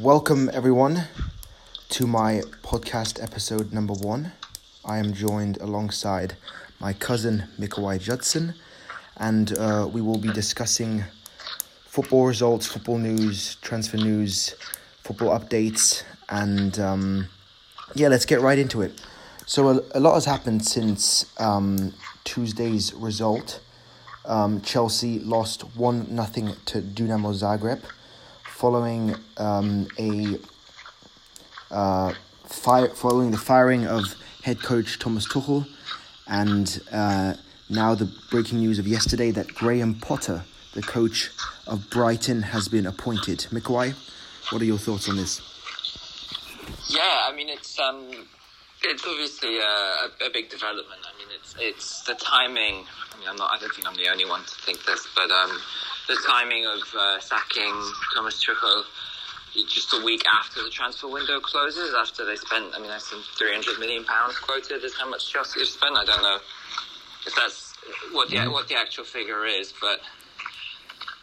Welcome, everyone, to my podcast episode number one. I am joined alongside my cousin Mikołaj Judson, and uh, we will be discussing football results, football news, transfer news, football updates, and um, yeah, let's get right into it. So, a, a lot has happened since um, Tuesday's result. Um, Chelsea lost 1 0 to Dinamo Zagreb following um, a uh, fire, following the firing of head coach Thomas Tuchel, and uh, now the breaking news of yesterday that Graham Potter, the coach of Brighton, has been appointed. Mikołaj, what are your thoughts on this? Yeah, I mean it's um, it's obviously a, a, big development. I it's the timing. I mean I'm not. I don't think I'm the only one to think this, but um, the timing of uh, sacking Thomas Tuchel just a week after the transfer window closes, after they spent, I mean, I think 300 million pounds quoted is how much Chelsea have spent. I don't know if that's what the, what the actual figure is, but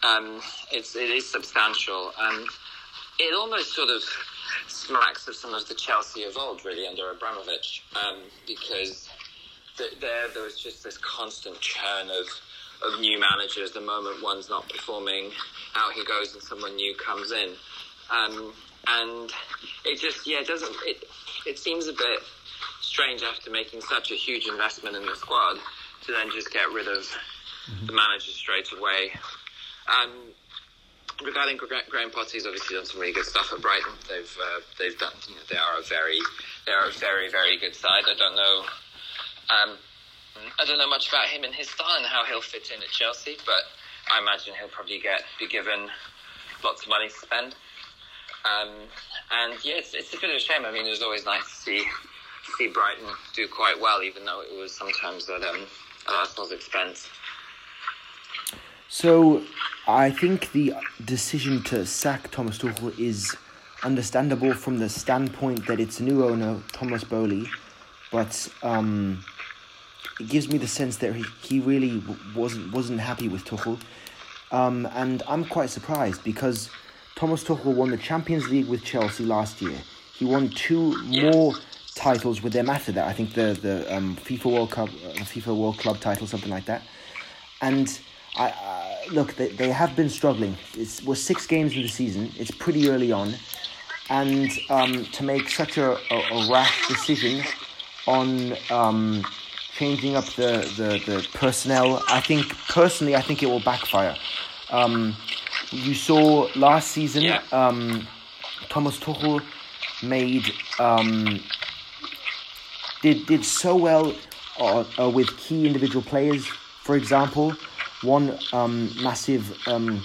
um, it's, it is substantial. And it almost sort of smacks of some of the Chelsea of old, really, under Abramovich, um, because th- there, there was just this constant churn of of new managers. The moment one's not performing, out he goes and someone new comes in. Um, and it just, yeah, it doesn't, it, it seems a bit strange after making such a huge investment in the squad to then just get rid of mm-hmm. the manager straight away. Um, regarding Graham Potter, he's obviously done some really good stuff at Brighton. They've uh, they've done. You know, they are a very they are a very very good side. I don't know. Um, I don't know much about him and his style and how he'll fit in at Chelsea, but I imagine he'll probably get be given lots of money to spend. Um, and yeah, it's, it's a bit of a shame. I mean, it was always nice to see see Brighton do quite well, even though it was sometimes at, um, Arsenal's expense. So, I think the decision to sack Thomas Tuchel is understandable from the standpoint that it's a new owner, Thomas Boehly, but um, it gives me the sense that he, he really wasn't wasn't happy with Tuchel, um, and I'm quite surprised because Thomas Tuchel won the Champions League with Chelsea last year. He won two more titles with them after that. I think the the um, FIFA World Cup, uh, FIFA World Club title, something like that. And I uh, look, they, they have been struggling. It's was six games in the season. It's pretty early on, and um, to make such a, a, a rash decision on um, changing up the, the, the personnel. I think personally, I think it will backfire. Um, you saw last season, yeah. um, Thomas Tuchel made um, did did so well uh, uh, with key individual players. For example, one um, massive um,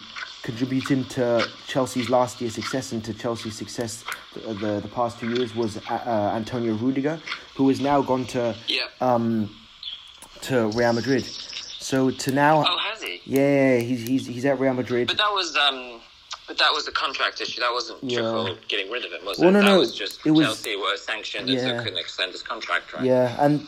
contributing to Chelsea's last year's success and to Chelsea's success the, the, the past two years was uh, uh Antonio Rudiger, who has now gone to yeah. um, to Real Madrid. So to now, oh, has he? Yeah, he's he's he's at Real Madrid. But that was um, but that was a contract issue. That wasn't yeah. getting rid of him, was well, it? No, that no, was just it was, Chelsea were sanctioned yeah. and so couldn't extend his contract, right? Yeah, and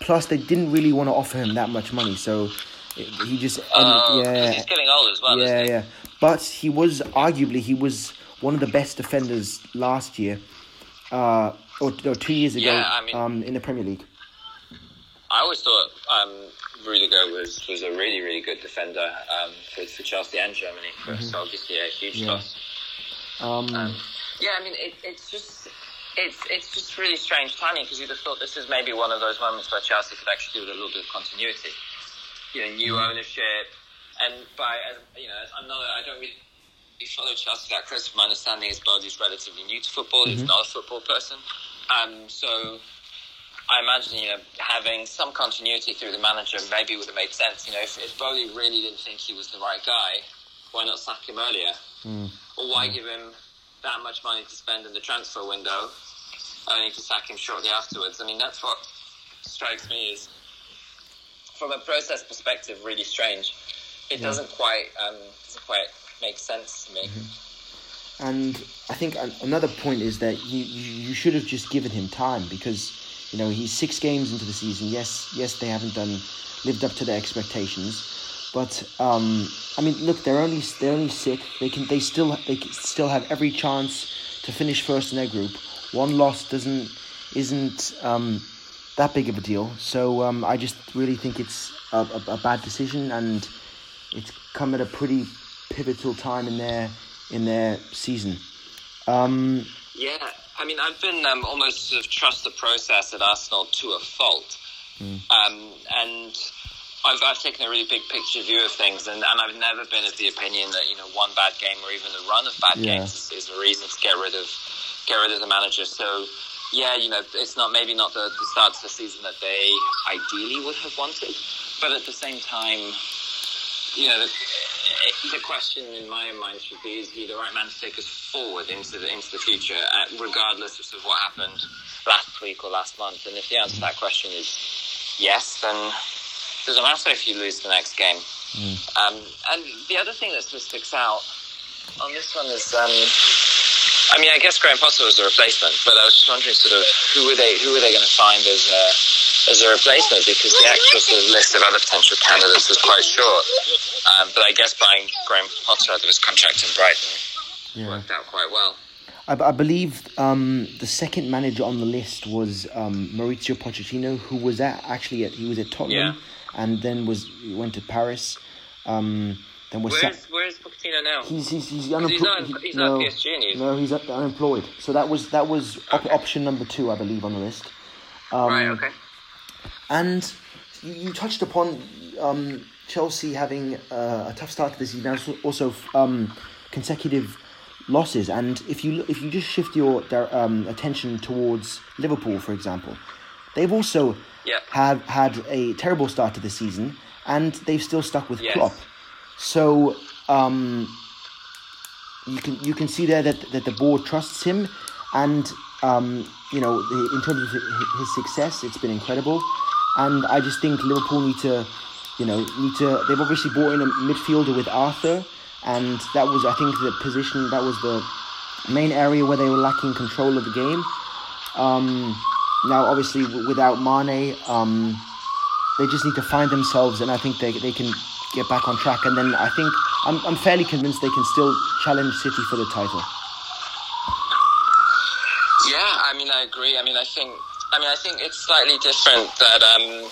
plus they didn't really want to offer him that much money, so he just uh, yeah, he's getting old as well. Yeah, yeah, but he was arguably he was one of the best defenders last year, uh, or, or two years ago, yeah, I mean, um, in the Premier League. I always thought um, Rudiger was, was a really, really good defender um, for, for Chelsea and Germany. Mm-hmm. So obviously a huge yeah. loss. Um, um, yeah, I mean, it, it's just it's it's just really strange timing because you'd have thought this is maybe one of those moments where Chelsea could actually do with a little bit of continuity. You know, new mm-hmm. ownership, and by you know, I'm not I don't really follow Chelsea that close. My understanding is Boehly's relatively new to football. Mm-hmm. He's not a football person, um, so I imagine you know having some continuity through the manager maybe would have made sense. You know, if, if really didn't think he was the right guy, why not sack him earlier? Mm. Or why mm. give him that much money to spend in the transfer window, only to sack him shortly afterwards? I mean, that's what strikes me as, from a process perspective, really strange. It yeah. doesn't quite um, doesn't quite make sense to me. Mm-hmm. And I think another point is that you, you should have just given him time because you know, he's six games into the season. Yes, yes, they haven't done lived up to their expectations, but um, I mean, look, they're only they're only sick. They can they still they can still have every chance to finish first in their group. One loss doesn't isn't um, that big of a deal. So um, I just really think it's a, a, a, bad decision, and it's come at a pretty pivotal time in their in their season. Um, yeah, I mean, I've been um, almost sort of trust the process at Arsenal to a fault, mm. and I've, I've taken a really big picture view of things, and, and I've never been of the opinion that you know one bad game or even a run of bad yeah. games is, is, a reason to get rid of get rid of the manager. So yeah, you know, it's not maybe not the, the start to the season that they ideally would have wanted, but at the same time, you know, the, the question in my mind should be: Is he the right man to take us forward into the into the future, uh, regardless of, sort of what happened last week or last month? And if the answer to that question is yes, then it doesn't matter if you lose the next game. Mm. Um, and the other thing that sort of sticks out on this one is, um, I mean, I guess Graham Potter was a replacement, but I was just wondering, sort of, who were they? Who were they going to find as a, as a replacement? Because the actual sort of list of other potential candidates was quite short. Um, but I guess buying Graham Potter of his contract in Brighton yeah. worked out quite well. I, I believe um, the second manager on the list was um, Mauricio Pochettino, who was at actually at he was at Tottenham. Yeah and then was went to Paris. Um, then was where's, sa- where's Pochettino now? He's he's, he's, unemployed. He's not, he's no, not PSG, No, he's unemployed. So that was that was okay. op- option number two, I believe, on the list. Um, right. Okay. And you, you touched upon um, Chelsea having uh, a tough start to the season, also um, consecutive losses. And if you if you just shift your um, attention towards Liverpool, for example, they've also yeah. have had a terrible start to the season, and they've still stuck with yes. Klopp. So um, you can you can see there that that the board trusts him, and um, you know in terms of his success, it's been incredible. And I just think Liverpool need to, you know, need to. They've obviously brought in a midfielder with Arthur, and that was I think the position that was the main area where they were lacking control of the game. Um, now, obviously, without Mane, um, they just need to find themselves, and I think they they can get back on track. And then I think I'm I'm fairly convinced they can still challenge City for the title. Yeah, I mean, I agree. I mean, I think I mean, I think it's slightly different that um,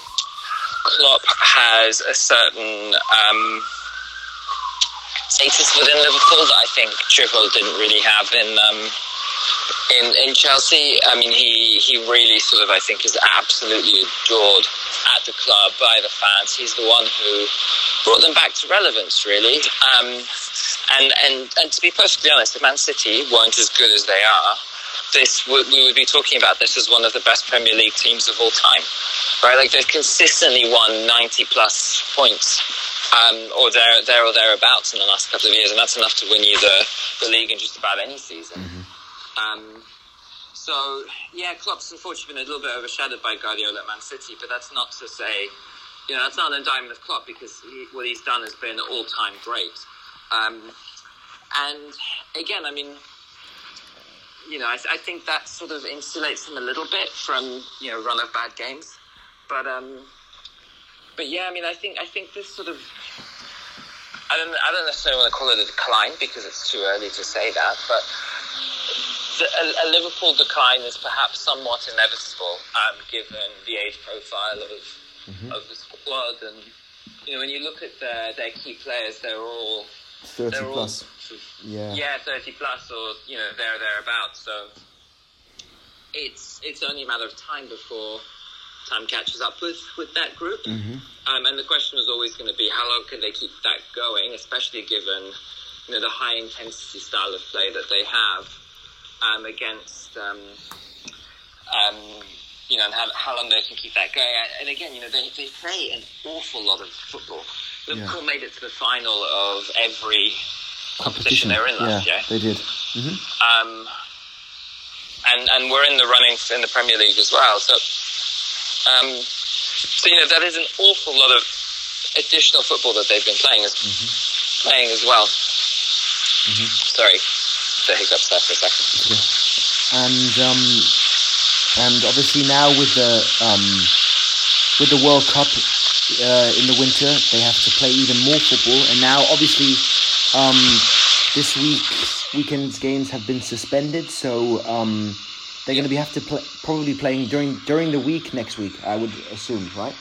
Klopp has a certain um, status within Liverpool that I think Tuchel didn't really have in. Um, in in Chelsea, I mean, he he really sort of I think is absolutely adored at the club by the fans. He's the one who brought them back to relevance, really. Um, and and and to be perfectly honest, if Man City weren't as good as they are, this we would be talking about this as one of the best Premier League teams of all time, right? Like they've consistently won ninety plus points. Um, or there, there or thereabouts in the last couple of years, and that's enough to win you the, the league in just about any season. Mm-hmm. Um, so yeah, Klopp's unfortunately been a little bit overshadowed by Guardiola at Man City, but that's not to say, you know, that's not an indictment of Klopp because he, what he's done has been all-time great. Um, and again, I mean, you know, I, I, think that sort of insulates him a little bit from you know run of bad games, but um, but yeah, I mean, I think I think this sort of. I don't, I don't necessarily want to call it a decline because it's too early to say that, but a, a, Liverpool decline is perhaps somewhat inevitable, um, given the age profile of mm-hmm. of the squad, and you know when you look at their their key players, they're all thirty they're plus. All, yeah, yeah, thirty plus, or you know there thereabouts. So it's it's only a matter of time before time catches up with with that group. Mm-hmm. Um, and the question was always going to be how long can they keep that going, especially given you know the high intensity style of play that they have um, against, um, um, you know, and how, how, long they can keep that going. And again, you know, they, they play an awful lot of football. Liverpool yeah. made it to the final of every competition, competition they were in last yeah, year. They did. Mm-hmm. Um, and and we're in the running in the Premier League as well. So, um, so you know, that is an awful lot of additional football that they've been playing as mm-hmm. playing as well. Mm-hmm. Sorry the hiccups there for a second. Yeah. And um, and obviously now with the um, with the World Cup uh, in the winter, they have to play even more football. And now, obviously, um, this week weekend's games have been suspended, so um, they're going to be have to play, probably playing during during the week next week. I would assume, right?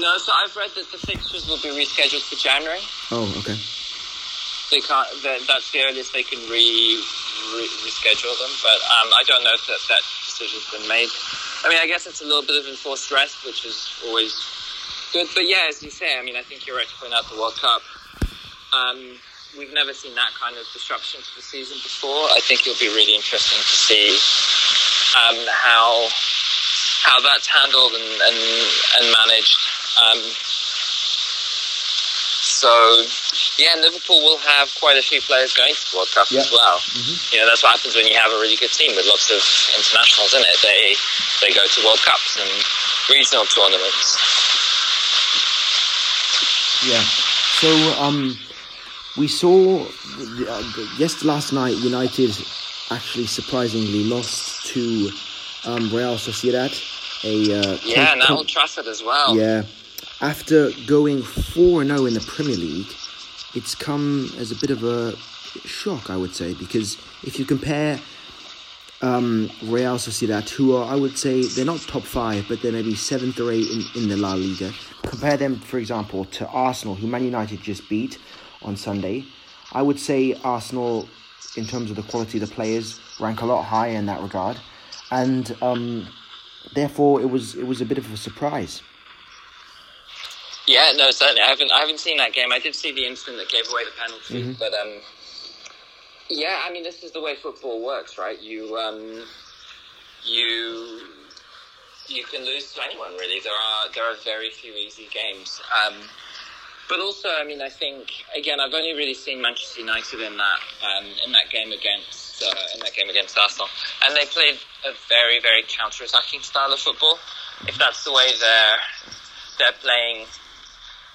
No, so I've read that the fixtures will be rescheduled for January. Oh, okay. They can't. That's the earliest they can re, re reschedule them. But um, I don't know if that, that decision's been made. I mean, I guess it's a little bit of enforced rest, which is always good. But yeah, as you say, I mean, I think you're right to point out the World Cup. Um, we've never seen that kind of disruption to the season before. I think it'll be really interesting to see um, how how that's handled and and, and managed. Um, so yeah, Liverpool will have quite a few players going to the World Cup as well. Mm-hmm. You know, that's what happens when you have a really good team with lots of internationals in it. They they go to World Cups and regional tournaments. Yeah. So um, we saw uh, yes last night United actually surprisingly lost to um, Real Sociedad. A uh, yeah, and Old Trafford as well. Yeah after going 4 0 in the Premier League, it's come as a bit of a shock, I would say, because if you compare um, Real Sociedad, who are, I would say, they're not top five, but they're maybe seventh or eighth in, in the La Liga. Compare them, for example, to Arsenal, who Man United just beat on Sunday. I would say Arsenal, in terms of the quality of the players, rank a lot higher in that regard, and um, therefore it was it was a bit of a surprise. Yeah, no, certainly. I haven't I haven't seen that game. I did see the incident that gave away the penalty, mm-hmm. but um, yeah, I mean, this is the way football works, right? You um, you you can lose to anyone really. There are there are very few easy games. Um, but also, I mean, I think again, I've only really seen Manchester United in that um, in that game against uh, in that game against Arsenal, and they played a very very counter attacking style of football. If that's the way they're they're playing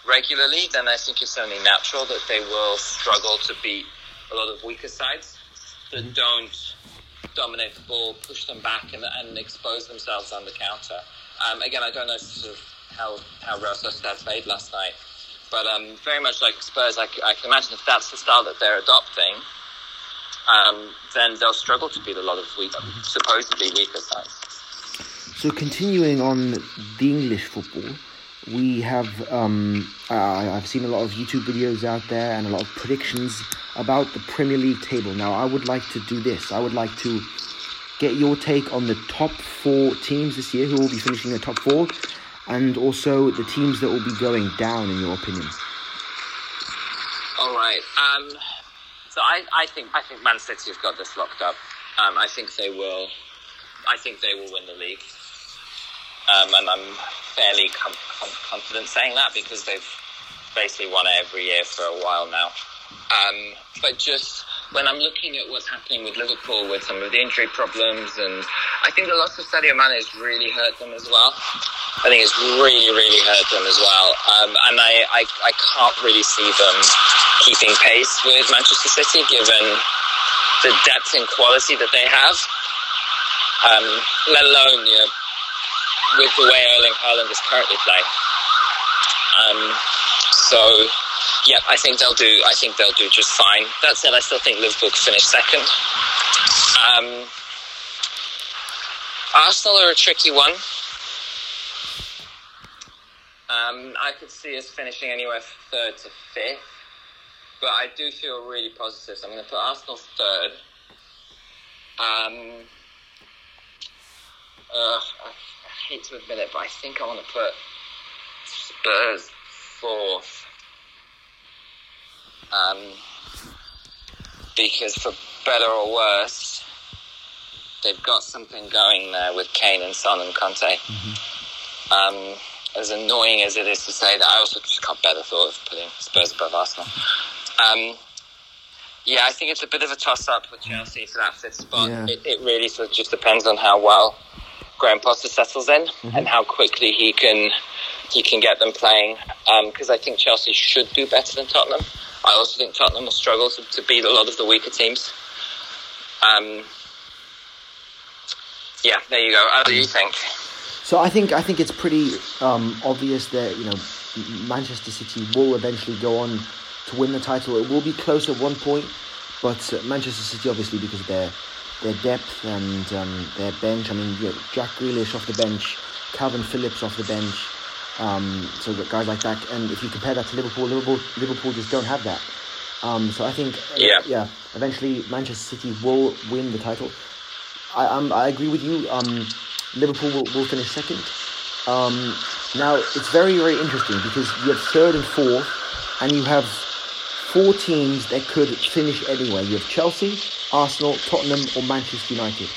regularly, then I think it's only natural that they will struggle to beat a lot of weaker sides that mm-hmm. don't dominate the ball, push them back, and, and expose themselves on the counter. Um, again, I don't know sort of how how Real Sociedad played last night, but um, very much like Spurs, I, I, can imagine if that's the style that they're adopting, um, then they'll struggle to beat a lot of weak, supposedly weaker sides. So continuing on the English football, we have um, uh, I've seen a lot of YouTube videos out there and a lot of predictions about the Premier League table. Now, I would like to do this. I would like to get your take on the top four teams this year who will be finishing the top four, and also the teams that will be going down, in your opinion. All right. Um, so I, I think I think Man City have got this locked up. Um, I think they will. I think they will win the league. Um, and I'm fairly com- com- confident saying that because they've basically won every year for a while now. Um, but just when I'm looking at what's happening with Liverpool with some of the injury problems, and I think the loss of Sadio Mane has really hurt them as well. I think it's really, really hurt them as well. Um, and I, I, I can't really see them keeping pace with Manchester City given the depth and quality that they have. Um, let alone, you know, with the way Erling Haaland is currently playing. Um, so, yeah, I think they'll do. I think they'll do just fine. That said, I still think Liverpool could finish second. Um, Arsenal are a tricky one. Um, I could see us finishing anywhere from third to fifth, but I do feel really positive. So I'm going to put Arsenal third. Um, uh, hate to admit it, but I think I want to put Spurs fourth. Um, because for better or worse, they've got something going there with Kane and Son and Conte. Mm-hmm. Um, as annoying as it is to say that, I also just can't bear the thought of putting Spurs above Arsenal. Um, yeah, I think it's a bit of a toss up with Chelsea for that fifth spot. Yeah. It, it, really sort of just depends on how well Graham Potter settles in mm-hmm. and how quickly he can he can get them playing. Because um, I think Chelsea should do better than Tottenham. I also think Tottenham will struggle to, to beat a lot of the weaker teams. Um, yeah, there you go. How do you think? So I think I think it's pretty um, obvious that you know Manchester City will eventually go on to win the title. It will be close at one point, but Manchester City obviously because of their depth and um, their bench. I mean, Jack Grealish off the bench, Kalvin Phillips off the bench. Um, so guys like that, and if you compare that to Liverpool, Liverpool, Liverpool just don't have that. Um, so I think, uh, Yeah. yeah, eventually Manchester City will win the title. I um, I agree with you. Um, Liverpool will, will finish second. Um, now it's very very interesting because you have third and fourth, and you have four teams that could finish anywhere. You have Chelsea, Arsenal, Tottenham, or Manchester United.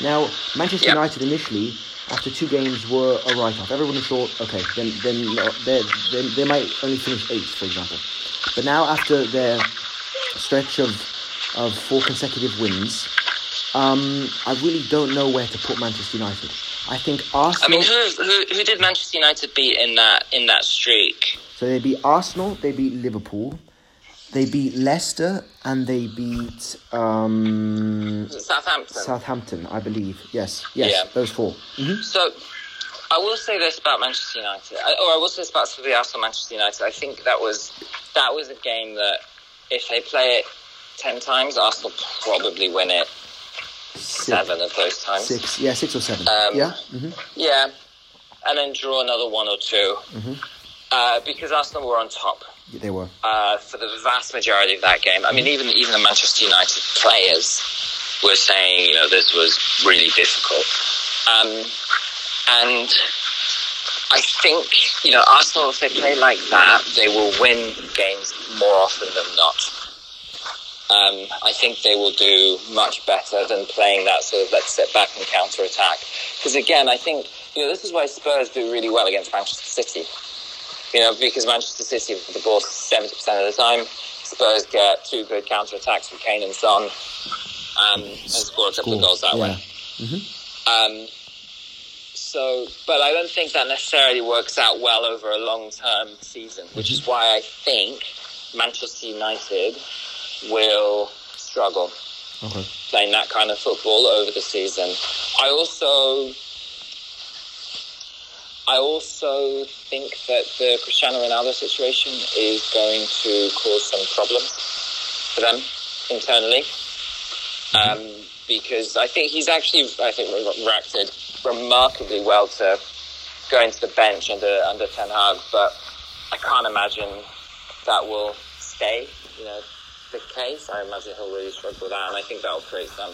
Now Manchester Yep. United initially, after two games, were a write-off. Everyone thought, okay, then then they they they might only finish eighth, for example. But now after their stretch of of four consecutive wins, um, I really don't know where to put Manchester United. I think Arsenal. I mean, who, who who did Manchester United beat in that in that streak? So they beat Arsenal, they beat Liverpool, they beat Leicester, and they beat um, Southampton. Southampton, I believe. Yes, yes, Yeah. those 4 hmm So, I will say this about Manchester United, I, or I will say this about the Arsenal Manchester United. I think that was that was a game that if they play it ten times, Arsenal probably win it seven of those times. Six, yeah, six or seven. Um, yeah, hmm Yeah, and then draw another one or 2 uh, because Arsenal were on top they were. uh, for the vast majority of that game. I mean, even even the Manchester United players were saying, you know, this was really difficult. Um, and I think, you know, Arsenal, if they play like that, they will win games more often than not. Um, I think they will do much better than playing that sort of let's sit back and counter attack. Because again, I think you know this is why Spurs do really well against Manchester City. You know, because Manchester City have the ball seventy percent of the time. Spurs get two good counter attacks from Kane and Son, um, and score a couple of goals that yeah. way. Um, so, but I don't think that necessarily works out well over a long term season, which is why I think Manchester United will struggle Okay. playing that kind of football over the season. I also. I also think that the Cristiano Ronaldo situation is going to cause some problems for them internally. Um, because I think he's actually, I think, re- reacted remarkably well to going to the bench under under Ten Hag, but I can't imagine that will stay. You know, the case. I imagine he'll really struggle with that, and I think that will create some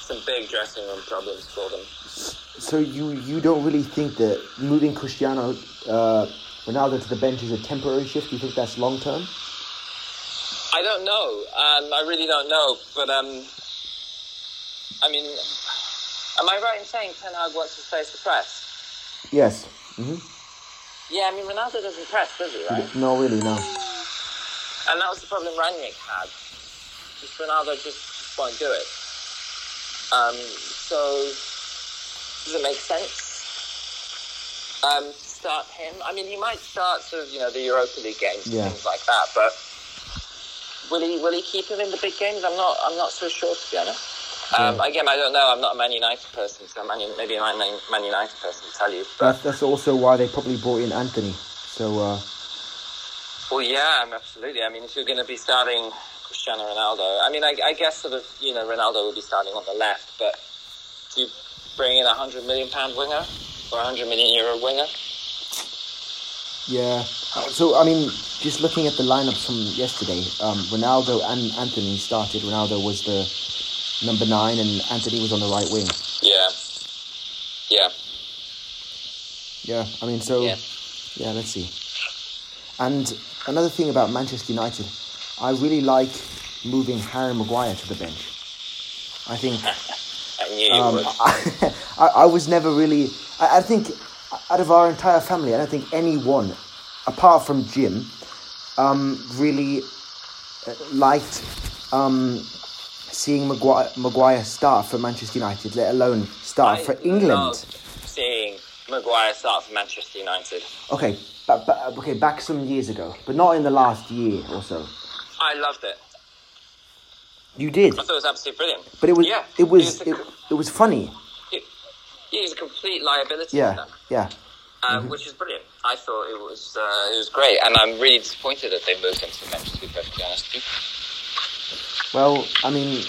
some big dressing room problems for them. So you you don't really think that moving Cristiano uh, Ronaldo to the bench is a temporary shift? You think that's long term? I don't know. Um, I really don't know, but um, I mean, am I right in saying Ten Hag wants to players to press? Yes. hmm Yeah, I mean Ronaldo doesn't press, does he? Right? No, really, no. And that was the problem Rangnick had. Just Ronaldo just won't do it. Um, so, does it make sense? Um, start him. I mean, he might start sort of, you know, the Europa League games Yeah. and things like that. But will he will he keep him in the big games? I'm not. I'm not so sure to be honest. Um, Yeah. Again, I don't know. I'm not a Man United person, so Man, maybe I'm a Man, Man United person to tell you. But That's that's also why they probably brought in Antony. So uh, Well, yeah, um, absolutely. I mean, if you're going to be starting Cristiano Ronaldo, I mean, I, I guess sort of, you know, Ronaldo will be starting on the left, but do you bring in a hundred million pound winger or a hundred million euro winger? yeah. Uh, So I mean, just looking at the lineups from yesterday, um, Ronaldo and Antony started. Ronaldo was the number nine, and Antony was on the right wing. Yeah, yeah, Yeah, I mean, so Yeah. yeah, let's see. And another thing about Manchester United, I really like moving Harry Maguire to the bench. I think I knew you um, would. I, I was never really. I, I think out of our entire family, I don't think anyone, apart from Jim, um, really uh, liked um, seeing Maguire, Maguire start for Manchester United, let alone start for England. seeing Maguire start for Manchester United. Okay, but, but okay, back some years ago, but not in the last year or so. I loved it. You did, I thought it was absolutely brilliant. but it was yeah, it was it, was, it was funny. he was a complete liability. Yeah, yeah. um, which is brilliant. I thought it was uh, it was great, and I'm really disappointed that they moved him to the bench. To be perfectly honest with you. Well, I mean,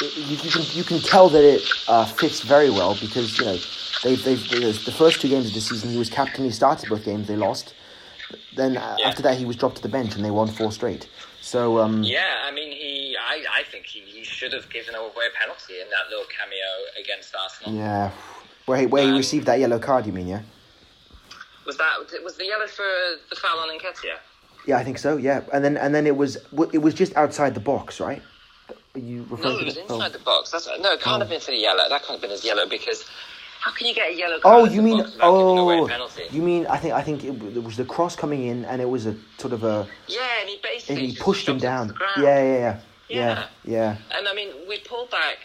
you, you can you can tell that it uh, fits very well because you know they've, they've they, the first two games of the season he was captain. He started both games. They lost. Then uh, Yeah. after that he was dropped to the bench and they won four straight. So um, Yeah, I mean, he. I, I think he, he should have given away a penalty in that little cameo against Arsenal. yeah, where he, where he Um, received that yellow card. You mean yeah? Was that was the yellow for the foul on Nketiah? Yeah, I think so. Yeah, and then and then it was it was just outside the box, right? Are you referring No, it was that? inside Oh. the box. That's no, it can't Oh. have been for the yellow. That can't have been his yellow because how can you get a yellow card? Oh, you mean box without giving away a oh, you mean I think I think it, it was the cross coming in and it was a sort of a Yeah, and he basically and he just pushed him down. Yeah, yeah, yeah, yeah, Yeah. yeah. And I mean, we pulled back.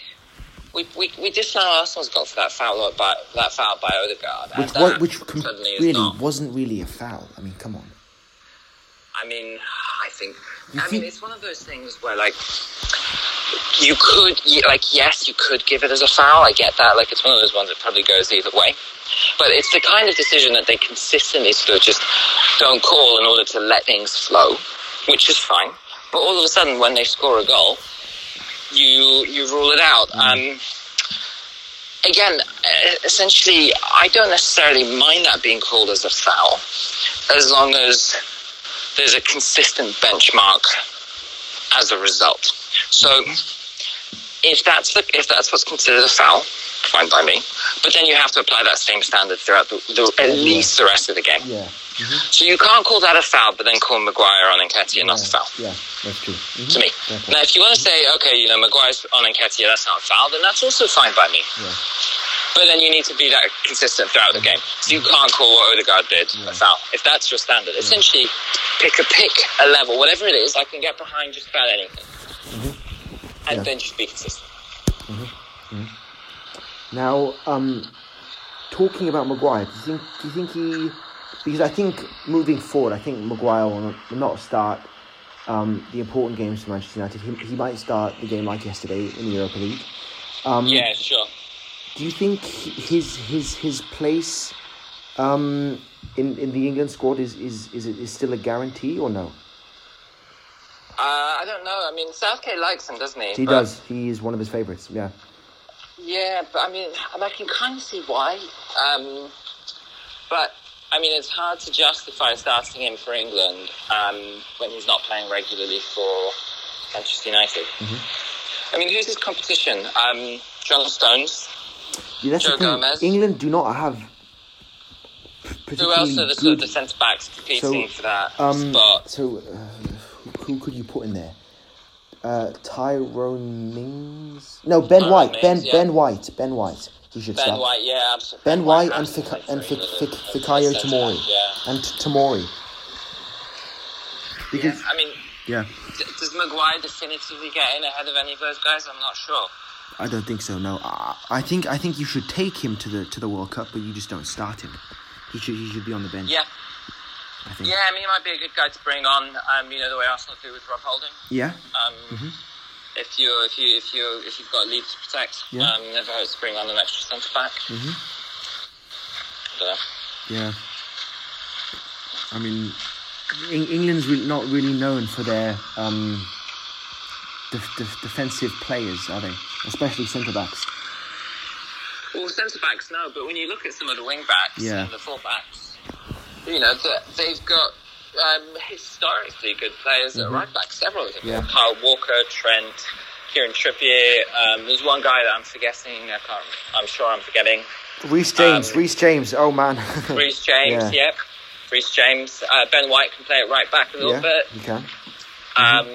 We we we disallowed Arsenal's goal for that foul by that foul by Odegaard. Which was, which com- really not. wasn't really a foul. I mean, come on. I mean, I think. You I mean, think- it's one of those things where like. You could, like, yes, you could give it as a foul. I get that. Like, it's one of those ones that probably goes either way. But it's the kind of decision that they consistently sort of just don't call in order to let things flow, which is fine. But all of a sudden, when they score a goal, you you rule it out. Um, again, essentially, I don't necessarily mind that being called as a foul, as long as there's a consistent benchmark as a result. So, if that's the, if that's what's considered a foul, fine by me. But then you have to apply that same standard throughout the, the at least the rest of the game. Yeah, mm-hmm. So you can't call that a foul, but then call Maguire on Nketiah not a foul. yeah, that's true. Mhm. To me. Now, if you want to say, okay, you know, Maguire's on Nketiah, that's not a foul, then that's also fine by me. Yeah. But then you need to be that consistent throughout the game. So you mm-hmm. can't call what Odegaard did a foul if that's your standard. Essentially, pick a pick a level, whatever it is. I can get behind just about anything, mm-hmm. And Yeah. then just be consistent. Now, um, talking about Maguire, do you think do you think he? Because I think moving forward, I think Maguire will not, will not start um, the important games for Manchester United. He, he might start the game like yesterday in the Europa League. Um, Yeah, sure. Do you think his his his place um, in in the England squad is is is, it, is still a guarantee or no? Uh, I don't know. I mean, Southgate likes him, doesn't he? He But- does. He is one of his favourites. Yeah. Yeah, but I mean, I can kind of see why. Um, but I mean, it's hard to justify starting him for England um, when he's not playing regularly for Manchester United. I mean, who's his competition? Um, John Stones. Yeah, Joe. Gomez. England do not have Who else are the, sort of good. the centre backs competing So, for that Um, spot? so, uh, who, could you put in there? Uh, Tyrone Mings? No, Ben Tyrone White. Mings, ben yeah. Ben White. Ben White. He should Ben start. White, yeah, absolutely. Ben White and Fika- and Fik- Fik- Fikayo Tomori. Yeah. And T- Tamori. yeah. Because I mean, yeah. d- does Maguire definitively get in ahead of any of those guys? I'm not sure. I don't think so. No, I, I think I think you should take him to the to the World Cup, but you just don't start him. He should he should be on the bench. Yeah. I think. Yeah, I mean, he might be a good guy to bring on. Um, you know the way Arsenal do with Rob Holding. Yeah. Um, If you if you if you if you've got a lead to protect, Yeah. um, never hurts to bring on an extra centre back. Mhm. So, Yeah. I mean, Eng- England's not really known for their um, def- def- defensive players, are they? Especially centre backs. well, centre backs no, but when you look at some of the wing backs Yeah. and the full backs, you know th- they've got um, historically good players at right back. Several of them. Mm-hmm. Yeah. Kyle Walker, Trent, Kieran Trippier. Um, there's one guy that I'm forgetting. I can't. I'm sure I'm forgetting. Reece James, Um, Reece James. Oh man. Reece James, Yeah. yep. Reece James. Uh, ben White can play it right back a little yeah, bit. you can. Um,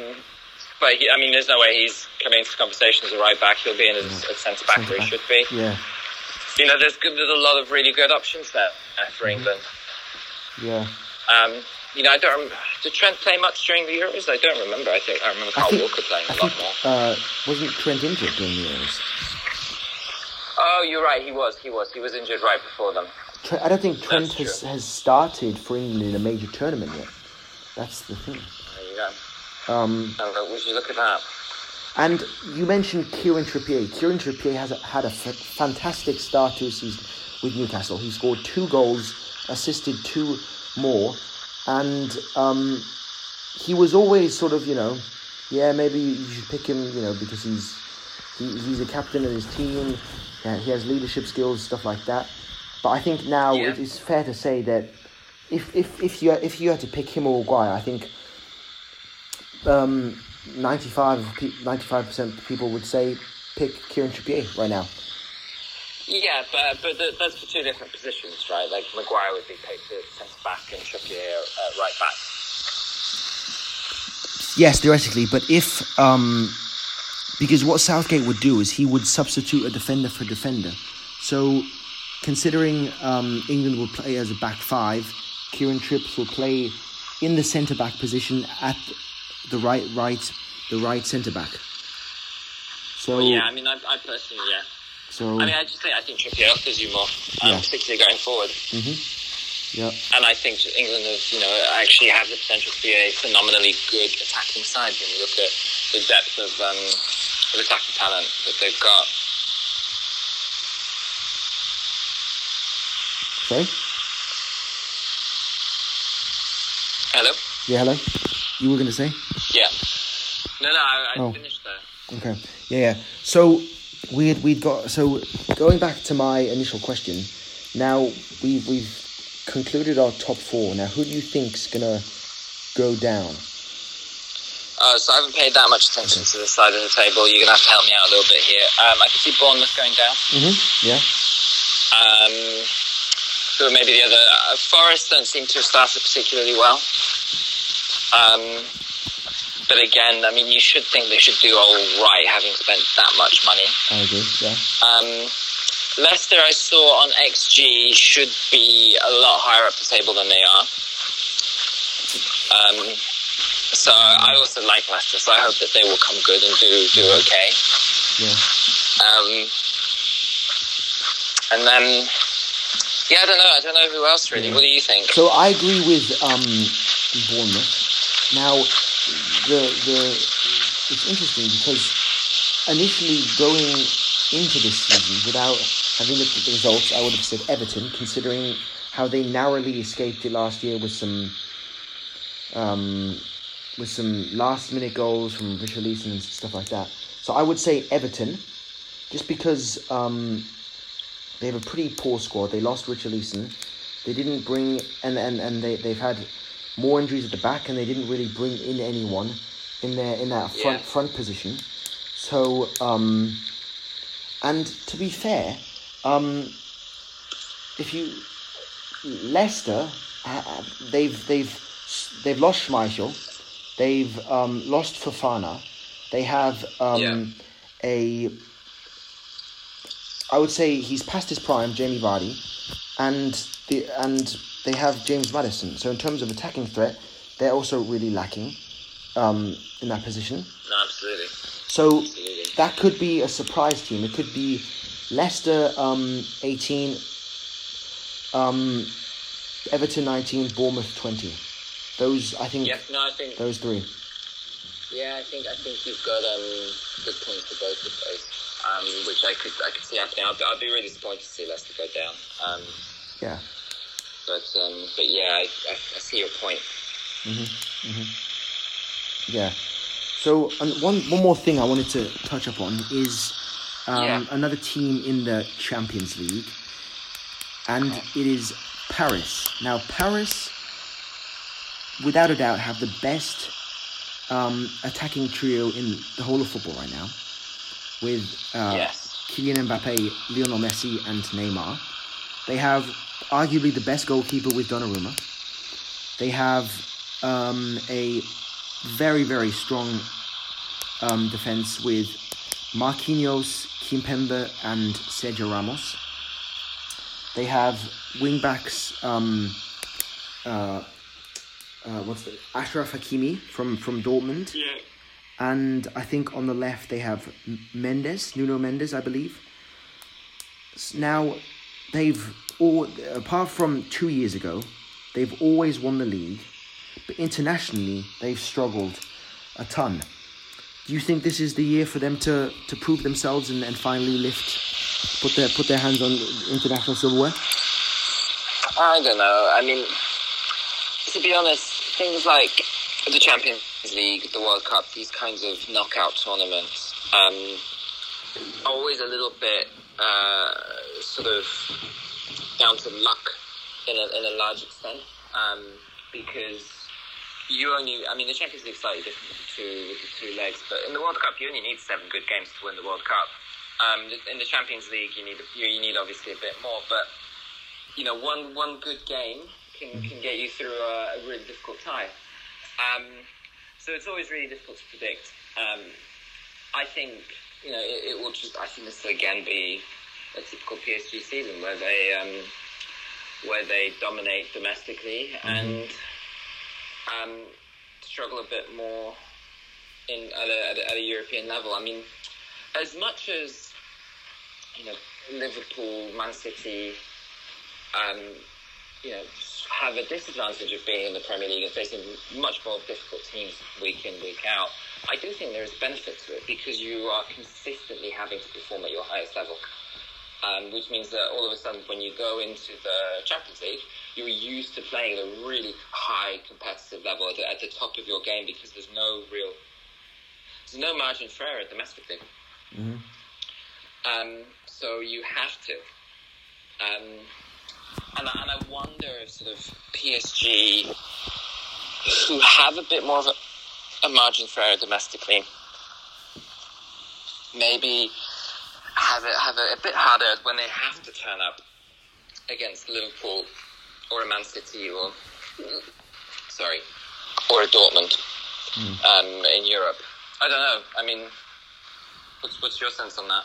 but he, I mean, there's no way he's coming into conversation as a right back. He'll be in as a centre back where he should be. Yeah, You know, there's good, there's a lot of really good options there for England. Yeah. Um, you know, I don't. Rem- did Trent play much during the Euros? I don't remember. I think I remember I think, Walker playing I a lot think more. uh, wasn't Trent injured during the Euros? Oh, you're right. He was. He was. He was injured right before them. Tre- I don't think Trent has, has started for England in a major tournament yet. That's the thing. There you go. Um, And uh, would you look at that? And you mentioned Kieran Trippier. Kieran Trippier has a, had a f- fantastic start to his season with Newcastle. He scored two goals, assisted two more, and um, he was always sort of, you know, yeah, maybe you should pick him, you know, because he's he, he's a captain of his team. Yeah, he has leadership skills, stuff like that. But I think now Yeah. it is fair to say that if if if you if you had to pick him or Maguire, I think um, 95 percent of people would say pick Kieran Trippier right now. Yeah, but but th- that's for two different positions, right? Like Maguire would be picked at centre back and Trippier at right back. Yes, theoretically, but if um, because what Southgate would do is he would substitute a defender for defender. So, considering um, England will play as a back five, Kieran Tripps will play in the centre back position at the right right the right centre back. So Yeah, I mean, I, I personally, yeah. So I mean, I just think I think Trippier offers you more, um, Yeah. particularly going forward. yeah And I think England have, you know, actually have the potential to be a phenomenally good attacking side when you look at the depth of, um, of attacking talent that they've got. sorry Hello? yeah hello you were gonna say Yeah. No, no, I, I Oh. finished there. Okay. Yeah, yeah. So we had we'd got so going back to my initial question. Now we've we've concluded our top four. Now who do you think's gonna go down? Uh, so I haven't paid that much attention to the side of the table. You're going to have to help me out a little bit here. Um, I can see Bournemouth going down. Mm-hmm. Yeah. Um, who are maybe the other? Uh, Forest don't seem to have started particularly well. Um, but again, I mean, you should think they should do all right, having spent that much money. I agree. Yeah. Um, Leicester, I saw on XG, should be a lot higher up the table than they are. Um, so I also like Leicester, so I hope that they will come good and do do okay. Yeah. Um, and then, yeah, I don't know. I don't know who else really. What do you think? So I agree with um, Bournemouth. Now, the the it's interesting because initially going into this season without having looked at the results, I would have said Everton, considering how they narrowly escaped it last year with some um, with some last minute goals from Richarlison and stuff like that. So I would say Everton, just because um, they have a pretty poor squad. They lost Richarlison. They didn't bring and and, and they, they've had more injuries at the back and they didn't really bring in anyone in their in that front Yeah. front position. So um and to be fair, um if you Leicester they've they've they've lost Schmeichel, they've um, lost Fofana, they have um, Yeah. a I would say he's past his prime, Jamie Vardy, and the and they have James Maddison. So in terms of attacking threat, they're also really lacking um, in that position. No, absolutely. So Absolutely. that could be a surprise team. It could be Leicester um, eighteen, um, Everton nineteen, Bournemouth twenty. Those I think Yeah, no, I think those three. Yeah, I think I think you've got um, good points for both of those, um, which I could I could see happening. I'd, I'd be really disappointed to see Leicester go down. Um, Yeah. But um, but yeah, I, I, I see your point. Mhm. Mhm. Yeah. So and one one more thing I wanted to touch up on is um, Yeah. another team in the Champions League, and it is Paris. Now Paris, without a doubt, have the best um, attacking trio in the whole of football right now, with uh, Yes. Kylian Mbappe, Lionel Messi, and Neymar. They have arguably the best goalkeeper with Donnarumma. They have um, a very, very strong um, defense with Marquinhos, Kimpembe, and Sergio Ramos. They have wing backs. Um, uh, uh, what's the Achraf Hakimi from from Dortmund, Yeah. and I think on the left they have Mendes, Nuno Mendes, I believe. Now, they've all apart from two years ago, they've always won the league, but internationally they've struggled a ton. Do you think this is the year for them to, to prove themselves and, and finally lift, put their put their hands on international silverware? I don't know. I mean, to be honest, things like the Champions League, the World Cup, these kinds of knockout tournaments, um, always a little bit uh, sort of down to luck in a, in a large extent um, because you only, I mean, the Champions League is slightly different with the, two, legs, but in the World Cup, you only need seven good games to win the World Cup. Um, in the Champions League, you need you, you need obviously a bit more, but you know, one one good game can, can get you through a, a really difficult tie. Um, so it's always really difficult to predict. Um, I think you know it, it, will just. I think this will again be a typical PSG season where they um, where they dominate domestically mm-hmm. and um, struggle a bit more in at a, at a, at a European level. I mean, as much as you know, Liverpool, Man City, um, you know, have a disadvantage of being in the Premier League and facing much more difficult teams week in, week out. I do think there is benefit to it because you are consistently having to perform at your highest level. Um, which means that all of a sudden, when you go into the Champions League, you're used to playing at a really high competitive level at the, at the top of your game because there's no real, there's no margin for error domestically. Mm-hmm. Um, so you have to. Um, and, I, and I wonder if sort of PSG, who have a bit more of a, a margin for error domestically, maybe have it have it a bit harder when they have to turn up against Liverpool or a Man City or sorry or a Dortmund mm. um, in Europe. I don't know. I mean, what's what's your sense on that?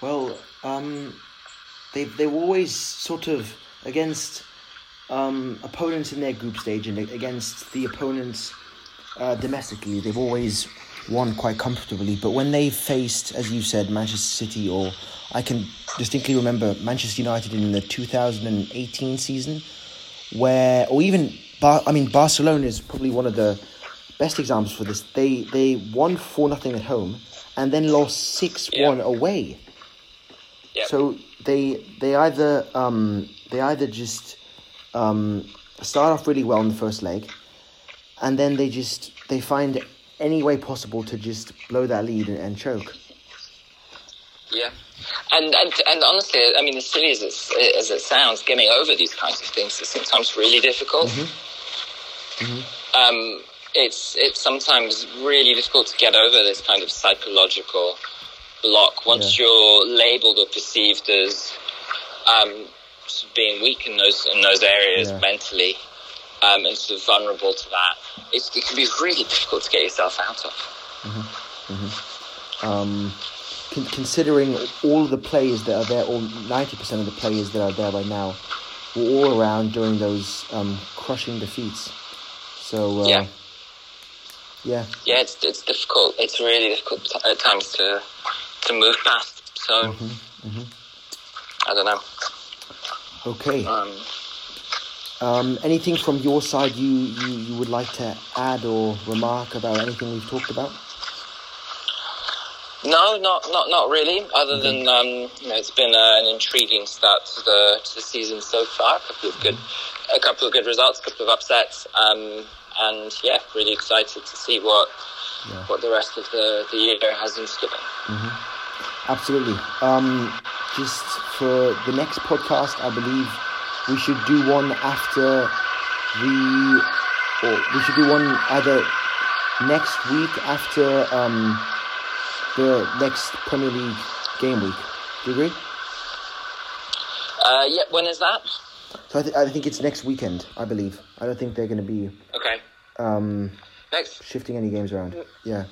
Well, um, they they were always sort of against um, opponents in their group stage and against the opponents uh, domestically. They've always won quite comfortably. But when they faced, as you said, Manchester City, or I can distinctly remember Manchester United in the 2018 season, where, or even, Bar- I mean, Barcelona is probably one of the best examples for this. They they won four nothing at home, and then lost six one away. Yep. So they they either um, they either just um, start off really well in the first leg, and then they just they find any way possible to just blow that lead and, and choke. Yeah, and, and and honestly, I mean, as silly as it as it sounds, getting over these kinds of things is sometimes really difficult. Mm-hmm. Mm-hmm. Um, it's it's sometimes really difficult to get over this kind of psychological block once yeah. you're labelled or perceived as um, being weak in those in those areas yeah. mentally um, and sort of vulnerable to that. It's, it can be really difficult to get yourself out of. Mm-hmm. Mm-hmm. Um, con- considering all the players that are there, all ninety percent of the players that are there right now, were all around during those um, crushing defeats. So uh, yeah. Yeah. Yeah, it's it's difficult. It's really difficult at times to to move past. So mm-hmm, mm-hmm. I don't know. Okay. Um, um, anything from your side you, you, you would like to add or remark about anything we've talked about? No, not not not really. Other than um, you know, it's been uh, an intriguing start to the to the season so far. A couple of good, mm-hmm. a couple of good results, a couple of upsets, um, and yeah, really excited to see what yeah. what the rest of the, the year has in store. Mm-hmm. Absolutely. Um, just for the next podcast, I believe we should do one after the, or we should do one either next week after um, the next Premier League game week. Do you agree? Uh, yeah. When is that? So I, th- I think it's next weekend. I believe. I don't think they're going to be. Okay. Um, next. Shifting any games around. Yeah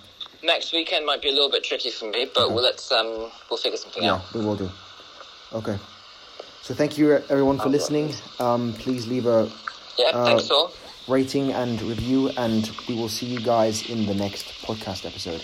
next weekend might be a little bit tricky for me, but okay. we'll let's um we'll figure something yeah, out. Yeah, we will do. Okay. So thank you everyone for listening. Um, please leave a yeah, uh, thanks all. rating and review, and we will see you guys in the next podcast episode.